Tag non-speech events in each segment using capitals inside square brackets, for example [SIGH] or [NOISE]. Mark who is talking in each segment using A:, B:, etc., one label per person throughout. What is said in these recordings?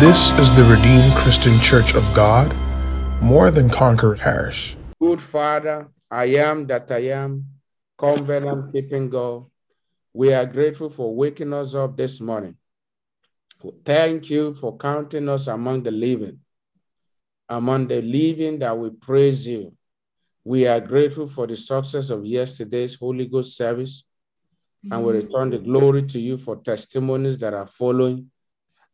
A: This is the Redeemed Christian Church of God, more than Conqueror Parish.
B: Good Father, I am that I am, covenant keeping God. We are grateful for waking us up this morning. Thank you for counting us among the living. Among the living that we praise you. We are grateful for the success of yesterday's Holy Ghost service. And we return the glory to you for testimonies that are following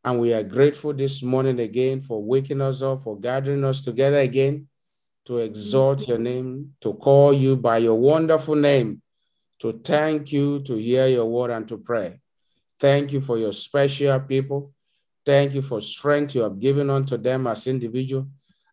B: and we are grateful this morning again for waking us up, for gathering us together again to exalt your name, to call you by your wonderful name, to thank you, to hear your word, and to pray. Thank you for your special people. Thank you for strength you have given unto them as individual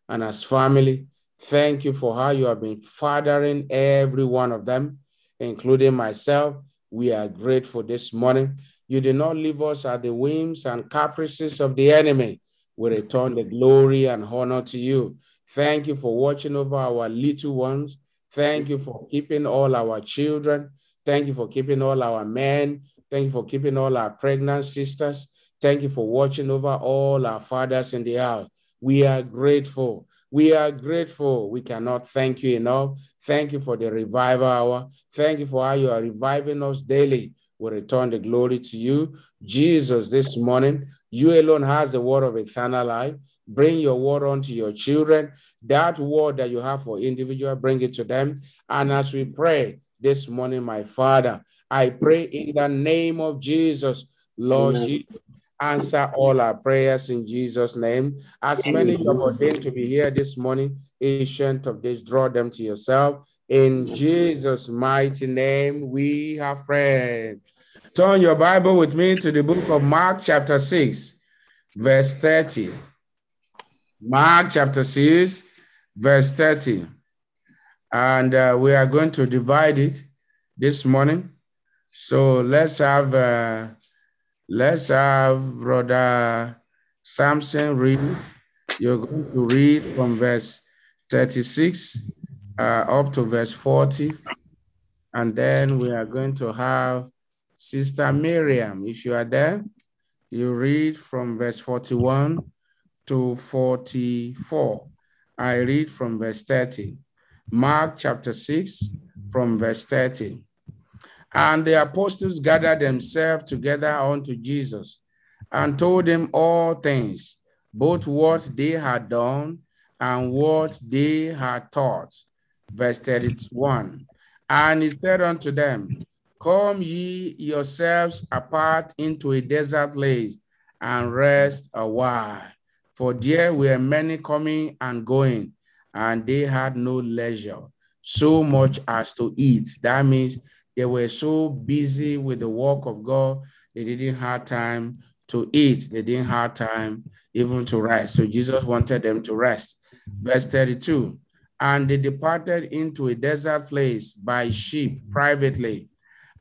B: and as family. Thank you for how you have been fathering every one of them, including myself. We are grateful this morning. You did not leave us at the whims and caprices of the enemy. We return the glory and honor to you. Thank you for watching over our little ones. Thank you for keeping all our children. Thank you for keeping all our men. Thank you for keeping all our pregnant sisters. Thank you for watching over all our fathers in the house. We are grateful. We are grateful. We cannot thank you enough. Thank you for the revival hour. Thank you for how you are reviving us daily we return the glory to you. Jesus, this morning, you alone has the word of eternal life. Bring your word unto your children. That word that you have for individual, bring it to them. And as we pray this morning, my Father, I pray in the name of Jesus, Lord Amen. Jesus, answer all our prayers in Jesus' name. As many of you have ordained to be here this morning, Ancient of Days, draw them to yourself. In Jesus' mighty name, we have prayed. Turn your Bible with me to the book of Mark, chapter 6, verse 30. Mark, chapter 6, verse 30. And uh, we are going to divide it this morning. So let's have uh, let's have brother Samson read. You're going to read from verse 36 uh, up to verse 40. And then we are going to have Sister Miriam, if you are there, you read from verse 41 to 44. I read from verse 30. Mark chapter 6 from verse 30. And the apostles gathered themselves together unto Jesus and told him all things, both what they had done and what they had taught. Verse 31. And he said unto them, Come ye yourselves apart into a desert place and rest a while. For there were many coming and going, and they had no leisure, so much as to eat. That means they were so busy with the work of God, they didn't have time to eat. They didn't have time even to rest. So Jesus wanted them to rest. Verse 32 And they departed into a desert place by ship privately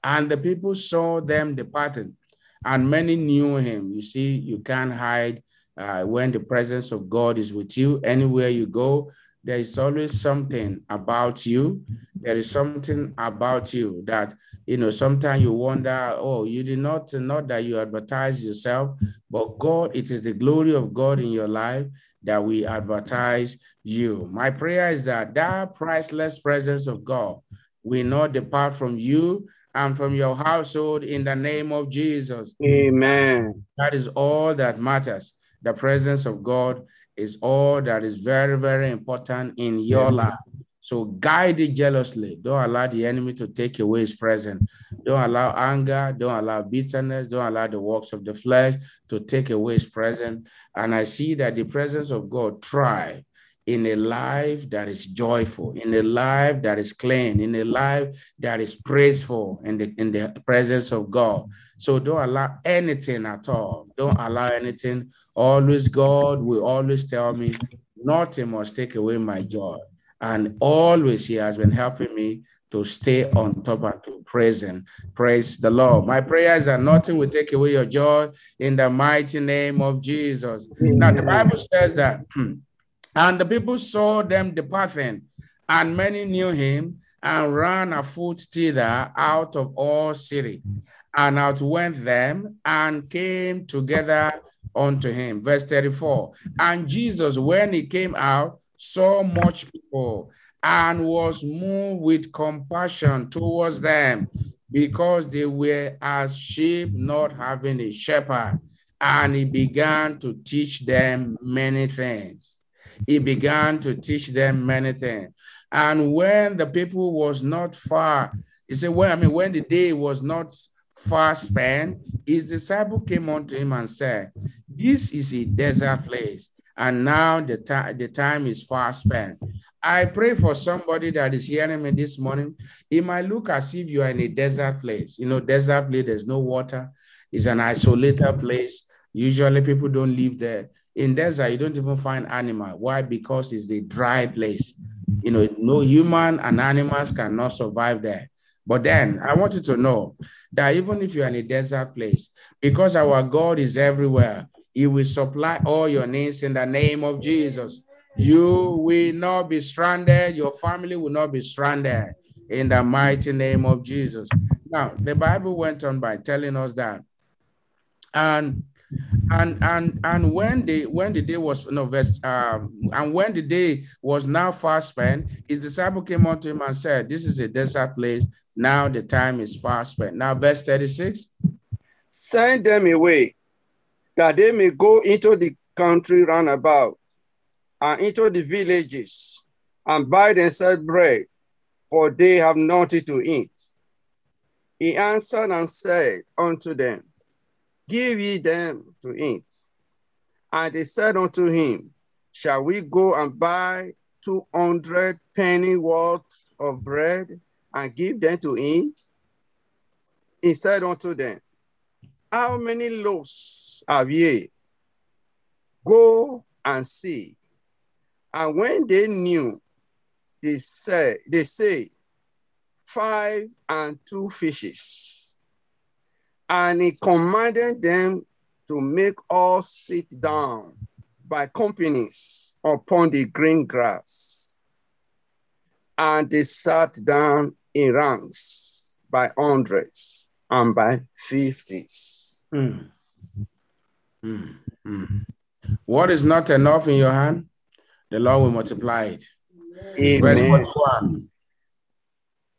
B: and the people saw them departing, and many knew him. You see, you can't hide uh, when the presence of God is with you. Anywhere you go, there is always something about you. There is something about you that, you know, sometimes you wonder, oh, you did not, not that you advertise yourself, but God, it is the glory of God in your life that we advertise you. My prayer is that that priceless presence of God will not depart from you and from your household in the name of Jesus.
C: Amen.
B: That is all that matters. The presence of God is all that is very, very important in your life. So guide it jealously. Don't allow the enemy to take away his presence. Don't allow anger. Don't allow bitterness. Don't allow the works of the flesh to take away his presence. And I see that the presence of God thrive in a life that is joyful, in a life that is clean, in a life that is praiseful in the, in the presence of God. So don't allow anything at all. Don't allow anything. Always, God will always tell me, nothing must take away my joy. And always, He has been helping me to stay on top and to praise Him. Praise the Lord. My prayer is that nothing will take away your joy in the mighty name of Jesus. Now, the Bible says that. [CLEARS THROAT] And the people saw them departing, and many knew him and ran afoot thither out of all city, and outwent them and came together unto him. Verse 34. And Jesus, when he came out, saw much people and was moved with compassion towards them because they were as sheep not having a shepherd. And he began to teach them many things. He began to teach them many things. And when the people was not far, he said, well, I mean, when the day was not far spent, his disciple came unto him and said, This is a desert place, and now the, time the time is far spent. I pray for somebody that is hearing me this morning. It might look as if you are in a desert place. You know, desert place, there's no water, it's an isolated place. Usually people don't live there. In desert, you don't even find animal. Why? Because it's a dry place. You know, no human and animals cannot survive there. But then I want you to know that even if you're in a desert place, because our God is everywhere, He will supply all your needs in the name of Jesus. You will not be stranded, your family will not be stranded in the mighty name of Jesus. Now, the Bible went on by telling us that. And and and and when the when the day was no verse um, and when the day was now far spent, his disciple came unto him and said, This is a desert place. Now the time is far spent. Now, verse 36.
C: Send them away, that they may go into the country round about and into the villages and buy themselves bread, for they have nothing to eat. He answered and said unto them, Give ye them to eat. And they said unto him, Shall we go and buy 200 penny worth of bread and give them to eat? He said unto them, How many loaves have ye? Go and see. And when they knew, they said, they say, five and two fishes. And he commanded them to make all sit down by companies upon the green grass. And they sat down in ranks by hundreds and by fifties.
B: Mm. Mm. Mm. What is not enough in your hand, the Lord will multiply it.
C: Amen.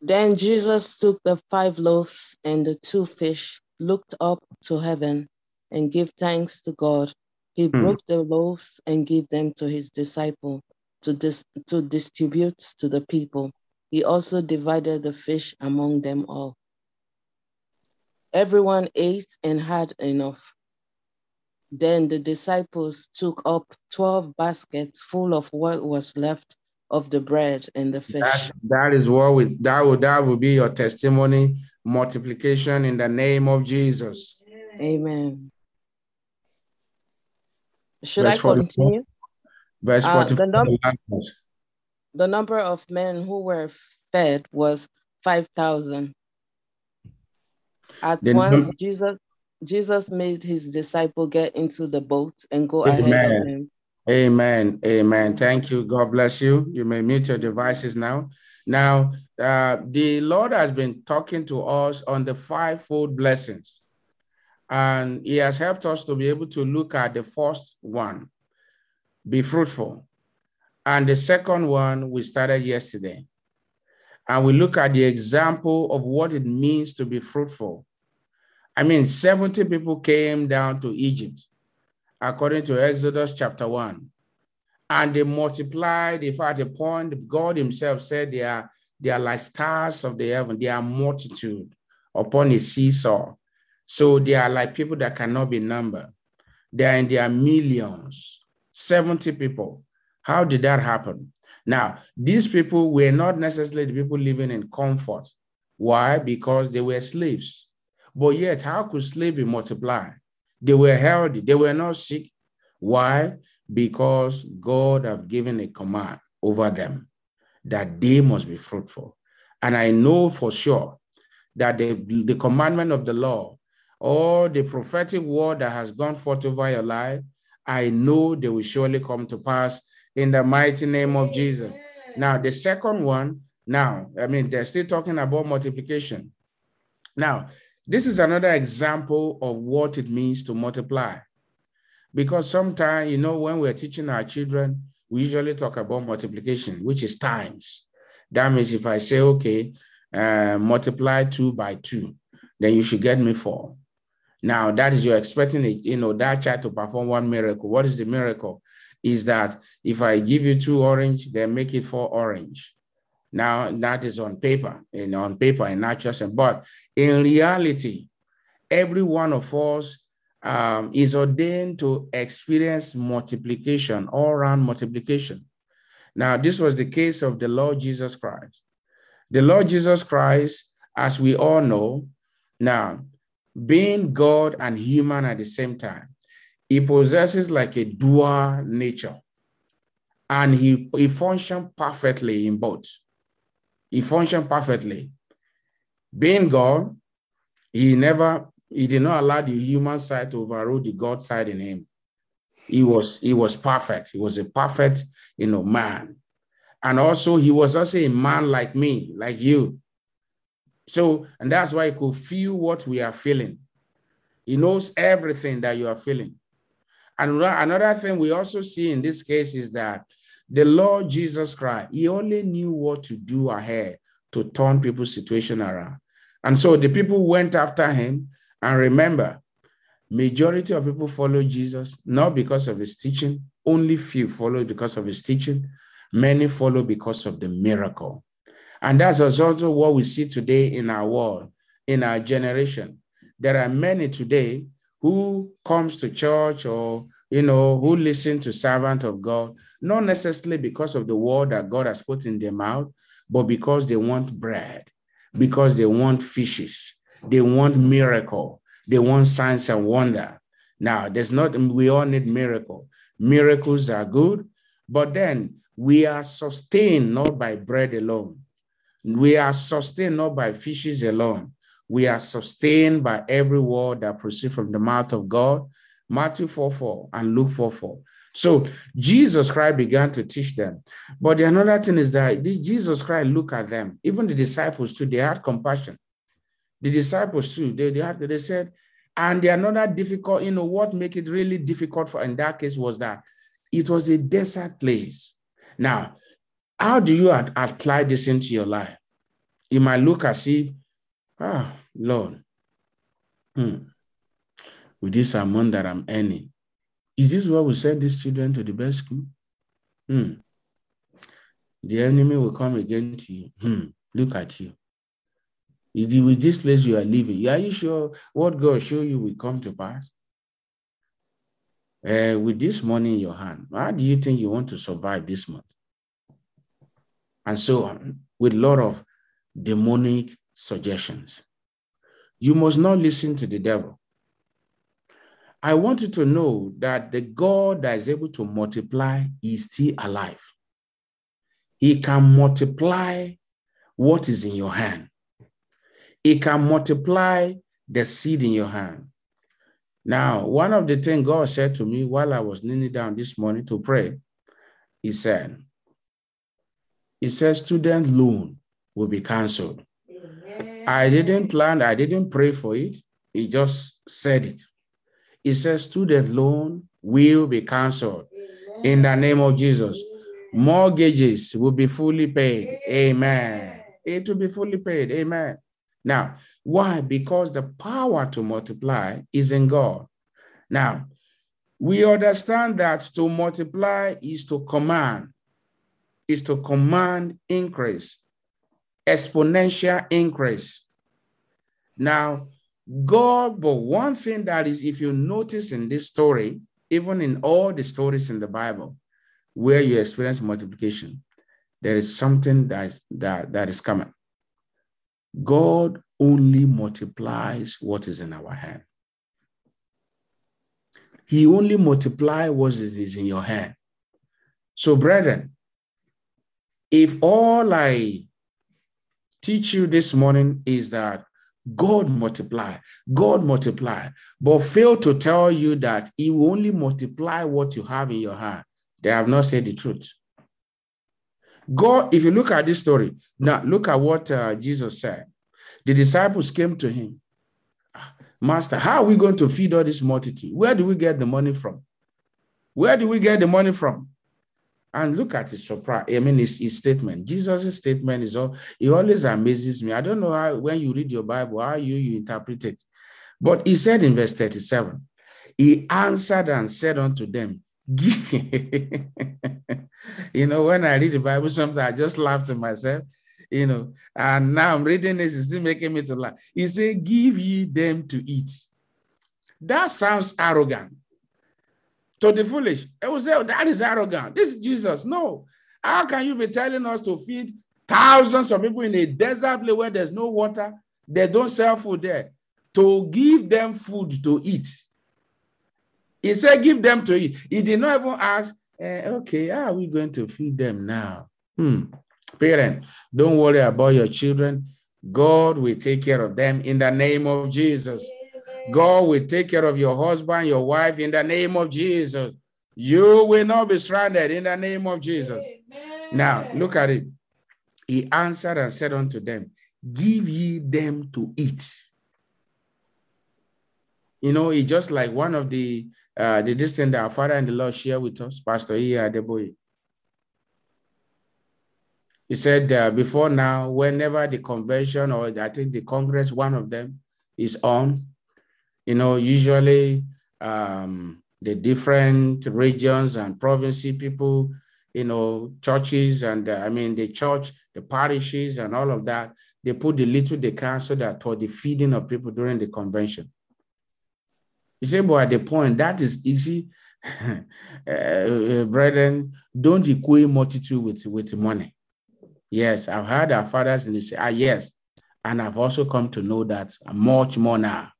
D: Then Jesus took the five loaves and the two fish, looked up to heaven, and gave thanks to God. He
B: Hmm.
D: broke the loaves and gave them to his disciple to, dis- to distribute to the people. He also divided the fish among them all. Everyone ate and had enough. Then the disciples took up 12 baskets full of what was left of the bread and the fish.
B: That, that is what we that will that will be your testimony, multiplication in the name of Jesus.
D: Amen. Should
B: Verse
D: I
B: 44.
D: continue?
B: Verse
D: Uh,
B: 44.
D: the num-
B: the last verse.
D: The number of men who were fed was 5,000. At
B: The
D: once,
B: num-
D: Jesus, Jesus made his disciple get into the boat and go ahead of
B: Amen.
D: him.
B: Amen. Amen. Thank you. God bless you. You may mute your devices now. Now, uh, the Lord has been talking to us on the fivefold blessings, and He has helped us to be able to look at the first one be fruitful. And the second one we started yesterday. And we look at the example of what it means to be fruitful. I mean, 70 people came down to Egypt according to Exodus chapter 1. And they multiplied. In fact, a point God Himself said they are, they are like stars of the heaven, they are multitude upon a seesaw. So they are like people that cannot be numbered. They are in their millions, 70 people. How did that happen? Now, these people were not necessarily the people living in comfort. Why? Because they were slaves. But yet, how could slaves be multiplied? They were healthy, they were not sick. Why? Because God have given a command over them that they must be fruitful. And I know for sure that the, the commandment of the law or the prophetic word that has gone forth over your life, I know they will surely come to pass in the mighty name of Jesus. Now, the second one, now, I mean, they're still talking about multiplication. Now, this is another example of what it means to multiply. Because sometimes, you know, when we're teaching our children, we usually talk about multiplication, which is times. That means if I say, okay, uh, multiply two by two, then you should get me four. Now, that is you're expecting, it, you know, that child to perform one miracle. What is the miracle? Is that if I give you two orange, then make it four orange. Now, that is on paper, know, on paper in natural sense. But in reality, every one of us um, is ordained to experience multiplication, all around multiplication. Now, this was the case of the Lord Jesus Christ. The Lord Jesus Christ, as we all know, now, being God and human at the same time, he possesses like a dual nature. And he, he functioned perfectly in both. He functioned perfectly. Being God, he never he did not allow the human side to overrule the God side in him. He was he was perfect. He was a perfect, you know, man. And also he was also a man like me, like you. So, and that's why he could feel what we are feeling. He knows everything that you are feeling. And another thing we also see in this case is that the Lord Jesus Christ, he only knew what to do ahead to turn people's situation around. And so the people went after him and remember, majority of people follow Jesus not because of his teaching, only few follow because of his teaching, many follow because of the miracle. And that's also what we see today in our world, in our generation. There are many today who comes to church or you know who listen to servant of God, not necessarily because of the word that God has put in their mouth, but because they want bread, because they want fishes, they want miracle. They want signs and wonder. Now, there's not, we all need miracle. Miracles are good, but then we are sustained not by bread alone. We are sustained not by fishes alone. We are sustained by every word that proceeds from the mouth of God. Matthew 4 4 and Luke 4 4. So Jesus Christ began to teach them. But the another thing is that Jesus Christ looked at them, even the disciples too, they had compassion the disciples too, they, they, had, they said, and the another difficult, you know, what make it really difficult for in that case was that it was a desert place. Now, how do you ad- apply this into your life? You might look as if, ah, oh, Lord, hmm, with this amount that I'm earning, is this where we send these children to the best school? Hmm. The enemy will come again to you. Hmm. Look at you. Is it with this place you are living? Are you sure what God show you will come to pass? Uh, with this money in your hand, how do you think you want to survive this month? And so on, with a lot of demonic suggestions. You must not listen to the devil. I want you to know that the God that is able to multiply is still alive. He can multiply what is in your hand it can multiply the seed in your hand. Now, one of the things God said to me while I was kneeling down this morning to pray, He said, He said, student loan will be canceled. I didn't plan, I didn't pray for it. He just said it. He says, student loan will be canceled in the name of Jesus. Mortgages will be fully paid. Amen. It will be fully paid. Amen. Now, why? Because the power to multiply is in God. Now, we understand that to multiply is to command, is to command increase, exponential increase. Now, God, but one thing that is, if you notice in this story, even in all the stories in the Bible where you experience multiplication, there is something that is, that, that is coming. God only multiplies what is in our hand. He only multiplies what is in your hand. So, brethren, if all I teach you this morning is that God multiply, God multiply, but fail to tell you that He will only multiply what you have in your hand, they have not said the truth. God, if you look at this story, now look at what uh, Jesus said. The disciples came to him. Master, how are we going to feed all this multitude? Where do we get the money from? Where do we get the money from? And look at his surprise. I mean, his, his statement. Jesus' statement is all, it always amazes me. I don't know how, when you read your Bible, how you, you interpret it. But he said in verse 37, he answered and said unto them, [LAUGHS] you know, when I read the Bible, sometimes I just laugh to myself, you know, and now I'm reading this, it's still making me to laugh. He said, Give ye them to eat. That sounds arrogant. To the foolish, it will say, oh, That is arrogant. This is Jesus. No. How can you be telling us to feed thousands of people in a desert place where there's no water? They don't sell food there. To give them food to eat. He said, Give them to eat. He did not even ask, eh, Okay, how are we going to feed them now? Hmm. Parent, don't worry about your children. God will take care of them in the name of Jesus. God will take care of your husband, your wife in the name of Jesus. You will not be stranded in the name of Jesus. Now, look at it. He answered and said unto them, Give ye them to eat. You know, it's just like one of the uh, the distance that our Father and the Lord share with us, Pastor E. Adeboye. He said, uh, before now, whenever the convention or I think the Congress, one of them is on, you know, usually um, the different regions and provinces, people, you know, churches and uh, I mean the church, the parishes and all of that, they put the little they can so that for the feeding of people during the convention. You say, but at the point, that is easy. uh, [LAUGHS] brethren, don't equate multitude with, with money. Yes, I've heard our fathers and they say, ah, yes. And I've also come to know that much more now.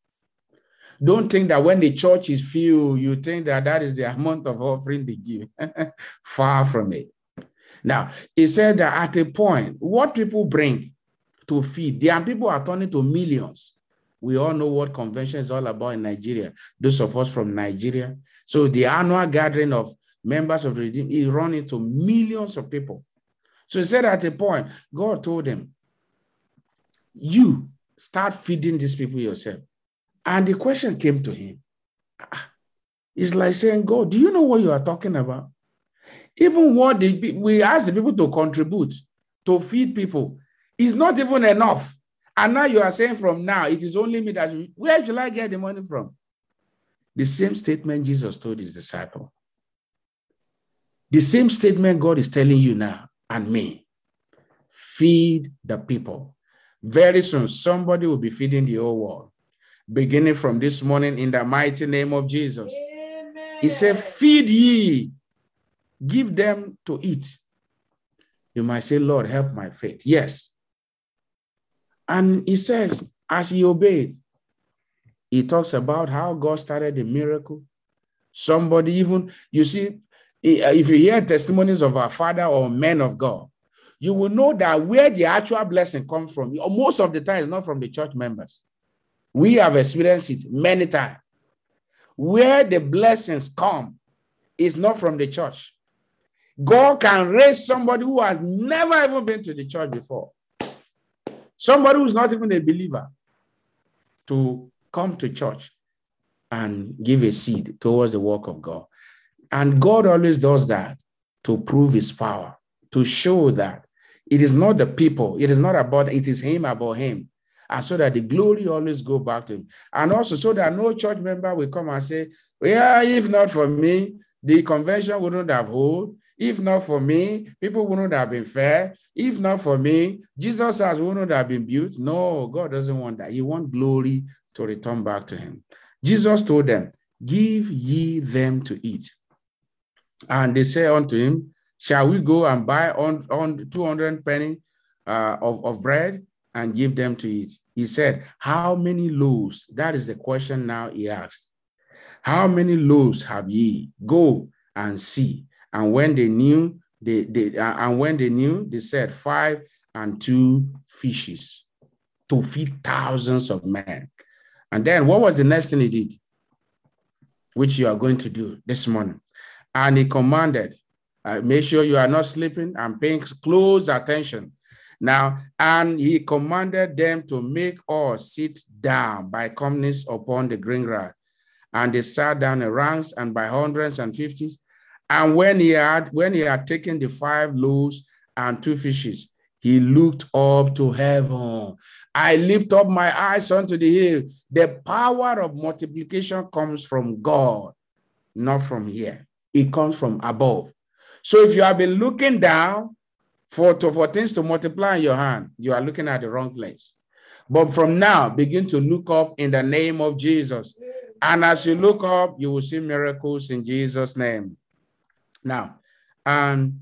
B: Don't think that when the church is filled, you think that that is the amount of offering they give. [LAUGHS] Far from it. Now, he said that at a point, what people bring to feed, there are people are turning to millions we all know what convention is all about in Nigeria, those of us from Nigeria. So the annual gathering of members of the Redeemed is run into millions of people. So he said at a point, God told him, You start feeding these people yourself. And the question came to him. Ah, it's like saying, God, do you know what you are talking about? Even what we ask the people to contribute to feed people is not even enough. And now you are saying from now, it is only me that, where shall I get the money from? The same statement Jesus told his disciple. The same statement God is telling you now and me. Feed the people. Very soon, somebody will be feeding the whole world. Beginning from this morning, in the mighty name of Jesus. Amen. He said, Feed ye, give them to eat. You might say, Lord, help my faith. Yes, and he says, as he obeyed, he talks about how God started the miracle. Somebody, even, you see, uh, if you hear testimonies of our father or men of God, you will know that where the actual blessing comes from, most of the time, is not from the church members. We have experienced it many times. Where the blessings come is not from the church. God can raise somebody who has never even been to the church before somebody who's not even a believer to come to church and give a seed towards the work of God. And God always does that to prove his power, to show that it is not the people, it is not about, it is him about him. And so that the glory always go back to him. And also so that no church member will come and say, yeah, if not for me, the convention wouldn't have hold. If not for me, people wouldn't have been fair. If not for me, Jesus house wouldn't have been built. No, God doesn't want that. He wants glory to return back to him. Jesus told them, Give ye them to eat. And they say unto him, Shall we go and buy on, on 200 penny uh, of, of bread and give them to eat? He said, How many loaves? That is the question now he asks. How many loaves have ye? Go and see. And when they knew, they, they uh, and when they knew, they said five and two fishes to feed thousands of men. And then what was the next thing he did? Which you are going to do this morning. And he commanded, uh, make sure you are not sleeping and paying close attention. Now, and he commanded them to make all sit down by companies upon the green grass. And they sat down in ranks and by hundreds and fifties And when he had when he had taken the five loaves and two fishes, he looked up to heaven. I lift up my eyes unto the hill. The power of multiplication comes from God, not from here. It comes from above. So if you have been looking down for, to, for things to multiply in your hand, you are looking at the wrong place. But from now, begin to look up in the name of Jesus. And as you look up, you will see miracles in Jesus' name. Now, and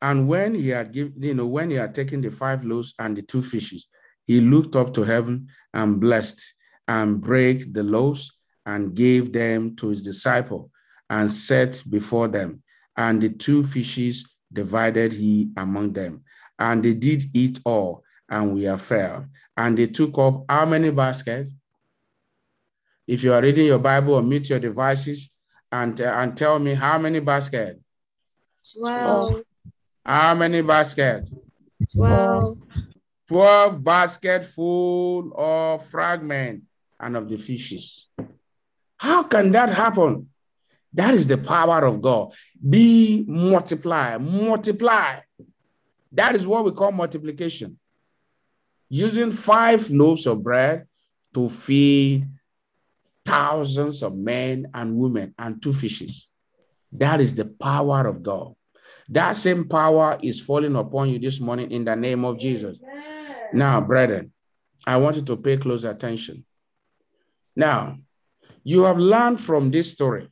B: and when he had given, you know, when he had taken the five loaves and the two fishes, he looked up to heaven and blessed and break the loaves and gave them to his disciple and set before them. And the two fishes divided he among them. And they did eat all, and we are filled. And they took up how many baskets? If you are reading your Bible or mute your devices and, uh, and tell me how many basket?
E: 12.
B: How many basket?
E: 12.
B: 12 basket full of fragment and of the fishes. How can that happen? That is the power of God. Be multiply, multiply. That is what we call multiplication. Using five loaves of bread to feed thousands of men and women and two fishes. That is the power of God. That same power is falling upon you this morning in the name of Jesus. Now, brethren, I want you to pay close attention. Now, you have learned from this story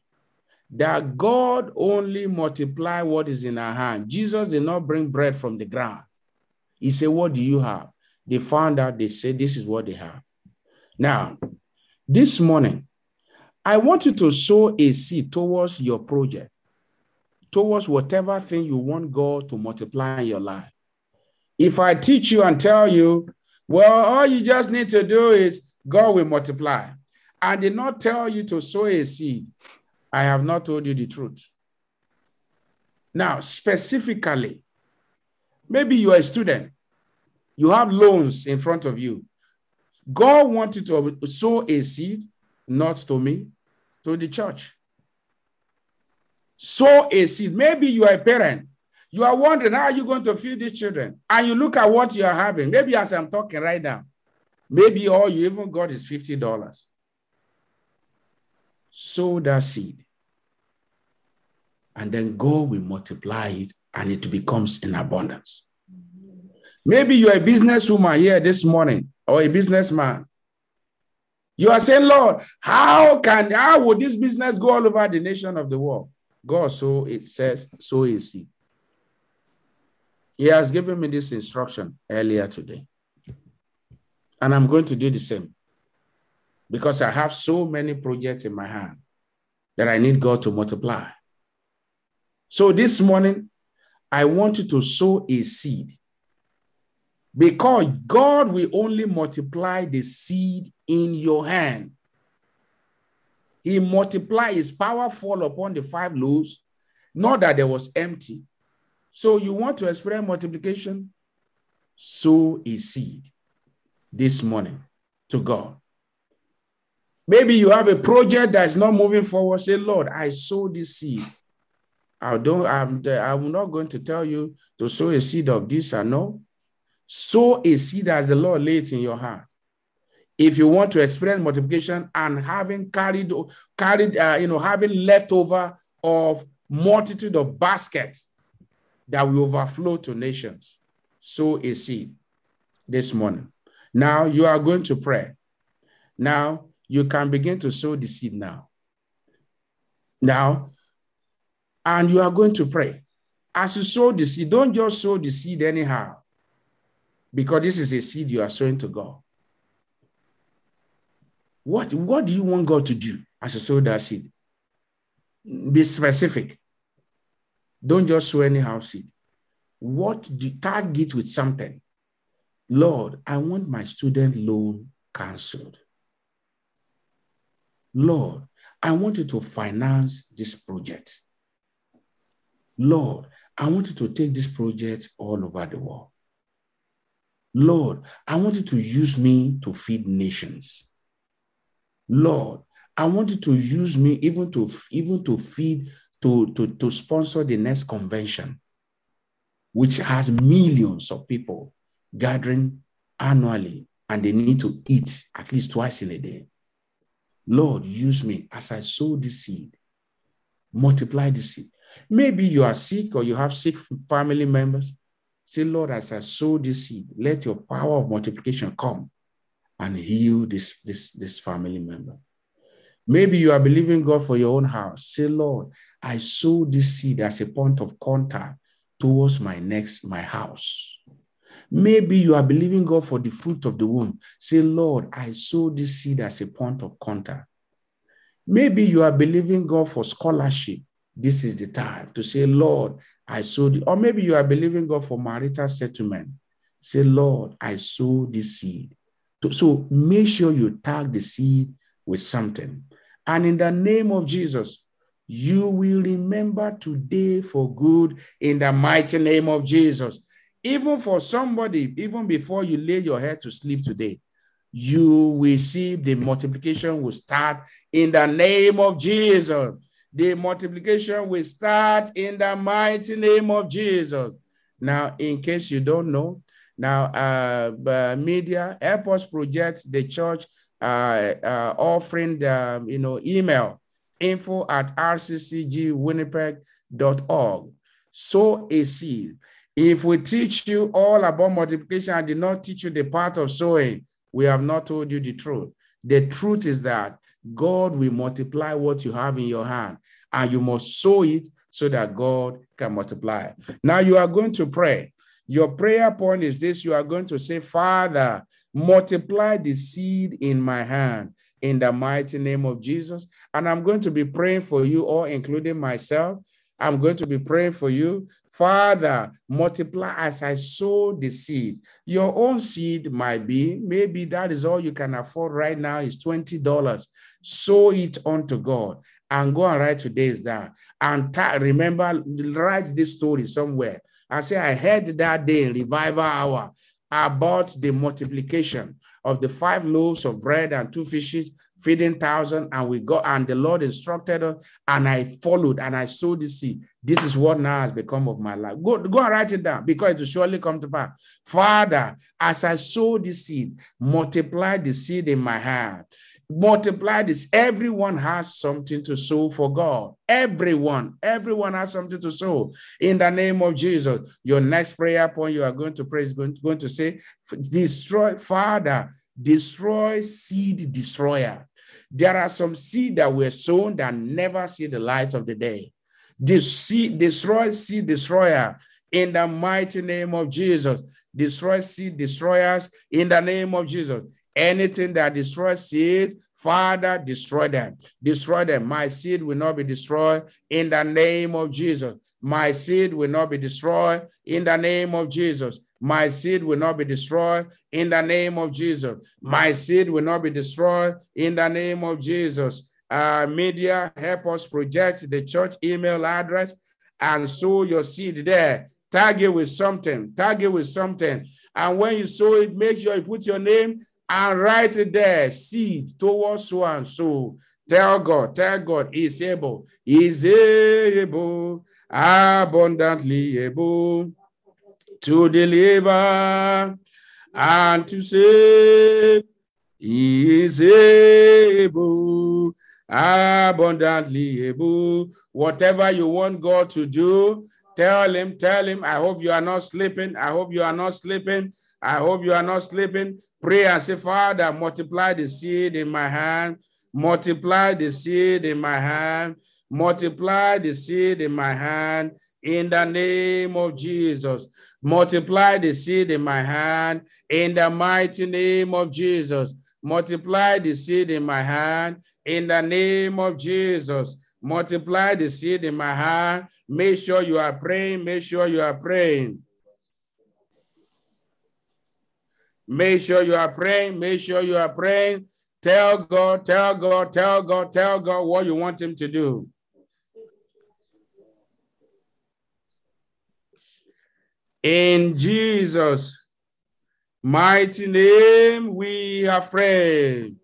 B: that God only multiply what is in our hand. Jesus did not bring bread from the ground. He said, What do you have? They found out, they said, This is what they have. Now, this morning, I want you to sow a seed towards your project, towards whatever thing you want God to multiply in your life. If I teach you and tell you, well, all you just need to do is God will multiply. I did not tell you to sow a seed. I have not told you the truth. Now, specifically, maybe you are a student, you have loans in front of you. God wanted to sow a seed, not to me, to the church. Sow a seed. Maybe you are a parent. You are wondering how are you going to feed these children? And you look at what you are having. Maybe as I'm talking right now, maybe all you even got is $50 sow that seed. And then God will multiply it and it becomes in abundance. Maybe you're a businesswoman here this morning or a businessman. You are saying, Lord, how can how would this business go all over the nation of the world? God, so it says, so is he. He has given me this instruction earlier today. And I'm going to do the same because I have so many projects in my hand that I need God to multiply. So this morning, I want you to sow a seed because God will only multiply the seed in your hand. He multiplied his power fall upon the five loaves, not that there was empty. So you want to experience multiplication? Sow a seed this morning to God. Maybe you have a project that is not moving forward. Say, Lord, I sow this seed. I don't, I'm, I'm not going to tell you to sow a seed of this or no. Sow a seed as the Lord laid in your heart. If you want to experience multiplication and having carried, carried, uh, you know, having leftover of multitude of baskets that will overflow to nations, sow a seed this morning. Now you are going to pray. Now you can begin to sow the seed now. Now, and you are going to pray. As you sow the seed, don't just sow the seed anyhow, because this is a seed you are sowing to God. What, what do you want God to do as you sow that seed? Be specific. Don't just sow anyhow seed. What do target with something? Lord, I want my student loan cancelled. Lord, I want you to finance this project. Lord, I want you to take this project all over the world. Lord, I want you to use me to feed nations. Lord, I want you to use me even to even to feed to, to, to sponsor the next convention, which has millions of people gathering annually and they need to eat at least twice in a day. Lord, use me as I sow this seed, multiply the seed. Maybe you are sick or you have sick family members. Say, Lord, as I sow this seed, let your power of multiplication come and heal this, this, this family member. Maybe you are believing God for your own house. Say, Lord, I sow this seed as a point of contact towards my next, my house. Maybe you are believing God for the fruit of the womb. Say, Lord, I sow this seed as a point of contact. Maybe you are believing God for scholarship. This is the time to say, Lord, I sow, the, or maybe you are believing God for marital settlement. Say, Lord, I sow this seed. So make sure you tag the seed with something. And in the name of Jesus, you will remember today for good in the mighty name of Jesus. Even for somebody, even before you lay your head to sleep today, you will see the multiplication will start in the name of Jesus. The multiplication will start in the mighty name of Jesus. Now, in case you don't know, now uh, media help us project the church uh, uh, offering the you know email info at rccgwinnipeg.org. Sow a seed. If we teach you all about multiplication and did not teach you the part of sowing, we have not told you the truth. The truth is that God will multiply what you have in your hand, and you must sow it so that God can multiply. Now you are going to pray. Your prayer point is this you are going to say, Father, multiply the seed in my hand in the mighty name of Jesus. And I'm going to be praying for you all, including myself. I'm going to be praying for you. Father, multiply as I sow the seed. Your own seed might be, maybe that is all you can afford right now is $20. Sow it unto God and go and write today's down. And ta- remember, write this story somewhere. I say, I heard that day revival hour about the multiplication of the five loaves of bread and two fishes, feeding thousand, and we got and the Lord instructed us, and I followed and I sowed the seed. This is what now has become of my life. Go, go and write it down because it will surely come to pass. Father, as I sow the seed, multiply the seed in my hand multiply this. Everyone has something to sow for God. Everyone, everyone has something to sow. In the name of Jesus, your next prayer point you are going to pray is going, going to say, destroy, Father, destroy seed destroyer. There are some seed that were sown that never see the light of the day. Destroy seed destroyer in the mighty name of Jesus. Destroy seed destroyers in the name of Jesus. Anything that destroys seed, Father, destroy them. Destroy them. My seed will not be destroyed in the name of Jesus. My seed will not be destroyed in the name of Jesus. My seed will not be destroyed in the name of Jesus. My seed will not be destroyed in the name of Jesus. Uh, media, help us project the church email address and sow your seed there. Tag it with something. Tag it with something. And when you sow it, make sure you put your name and write it there, seed towards so and so. Tell God, tell God, He's able, He's able, abundantly able to deliver and to save. He is able, abundantly able. Whatever you want God to do, tell Him, tell Him, I hope you are not sleeping. I hope you are not sleeping. I mm. hope you are not sleeping. Pray and say, Father, multiply the seed in my hand, multiply the seed in my hand, multiply the seed in my hand in the name of Jesus. Multiply the seed in my hand in the mighty name of Jesus. Multiply the seed in my hand in the name of Jesus. Multiply the seed in my hand. Make sure you are praying. Make sure you are praying. Make sure you are praying. Make sure you are praying. Tell God, tell God, tell God, tell God what you want Him to do. In Jesus' mighty name, we have prayed.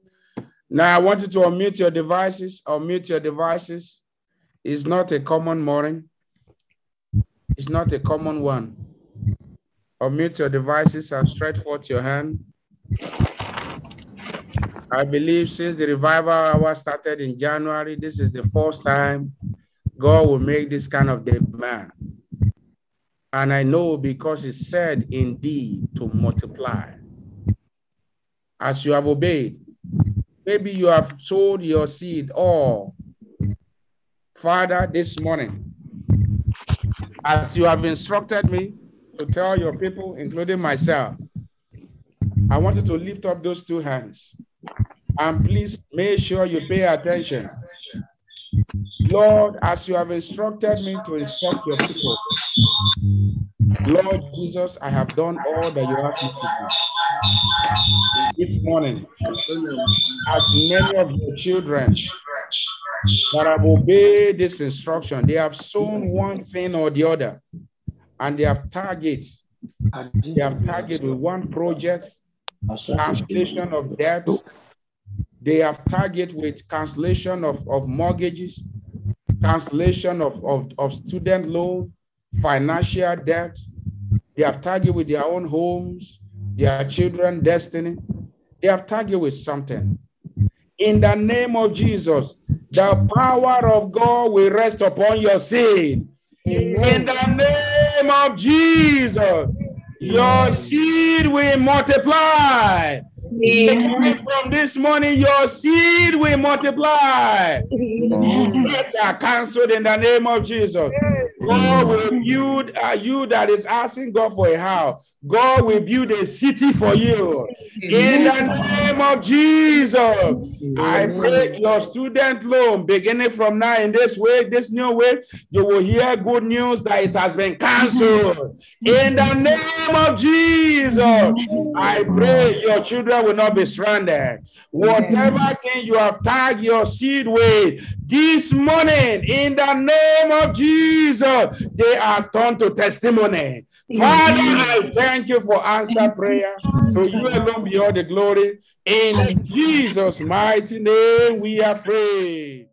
B: Now, I want you to unmute your devices, unmute your devices. It's not a common morning. It's not a common one. Unmute your devices and stretch forth your hand. I believe since the revival hour started in January, this is the first time God will make this kind of demand. And I know because He said indeed to multiply. As you have obeyed, maybe you have sowed your seed or Father this morning, as you have instructed me to tell your people, including myself, I want you to lift up those two hands. And please make sure you pay attention. Lord, as you have instructed me to instruct your people, Lord Jesus, I have done all that you asked me to do. This morning, as many of your children that have obeyed this instruction, they have sown one thing or the other, and they have target. They have target with one project, cancellation of debt. They have target with cancellation of, of mortgages, cancellation of, of, of student loan, financial debt. They have target with their own homes, their children, destiny. They have target with something. In the name of Jesus, the power of God will rest upon your seed. In the name of Jesus, your seed will multiply. From this morning, your seed will multiply. Better cancelled in the name of Jesus. God will build uh, you that is asking God for a house. God will build a city for you. In the name of Jesus, I pray your student loan beginning from now in this way, this new way, you will hear good news that it has been cancelled. In the name of Jesus, I pray your children will not be stranded. Whatever thing you have tagged your seed with this morning, in the name of Jesus, they are turned to testimony. Father, I thank you for answer prayer. To you alone be all the glory. In Jesus' mighty name, we are free.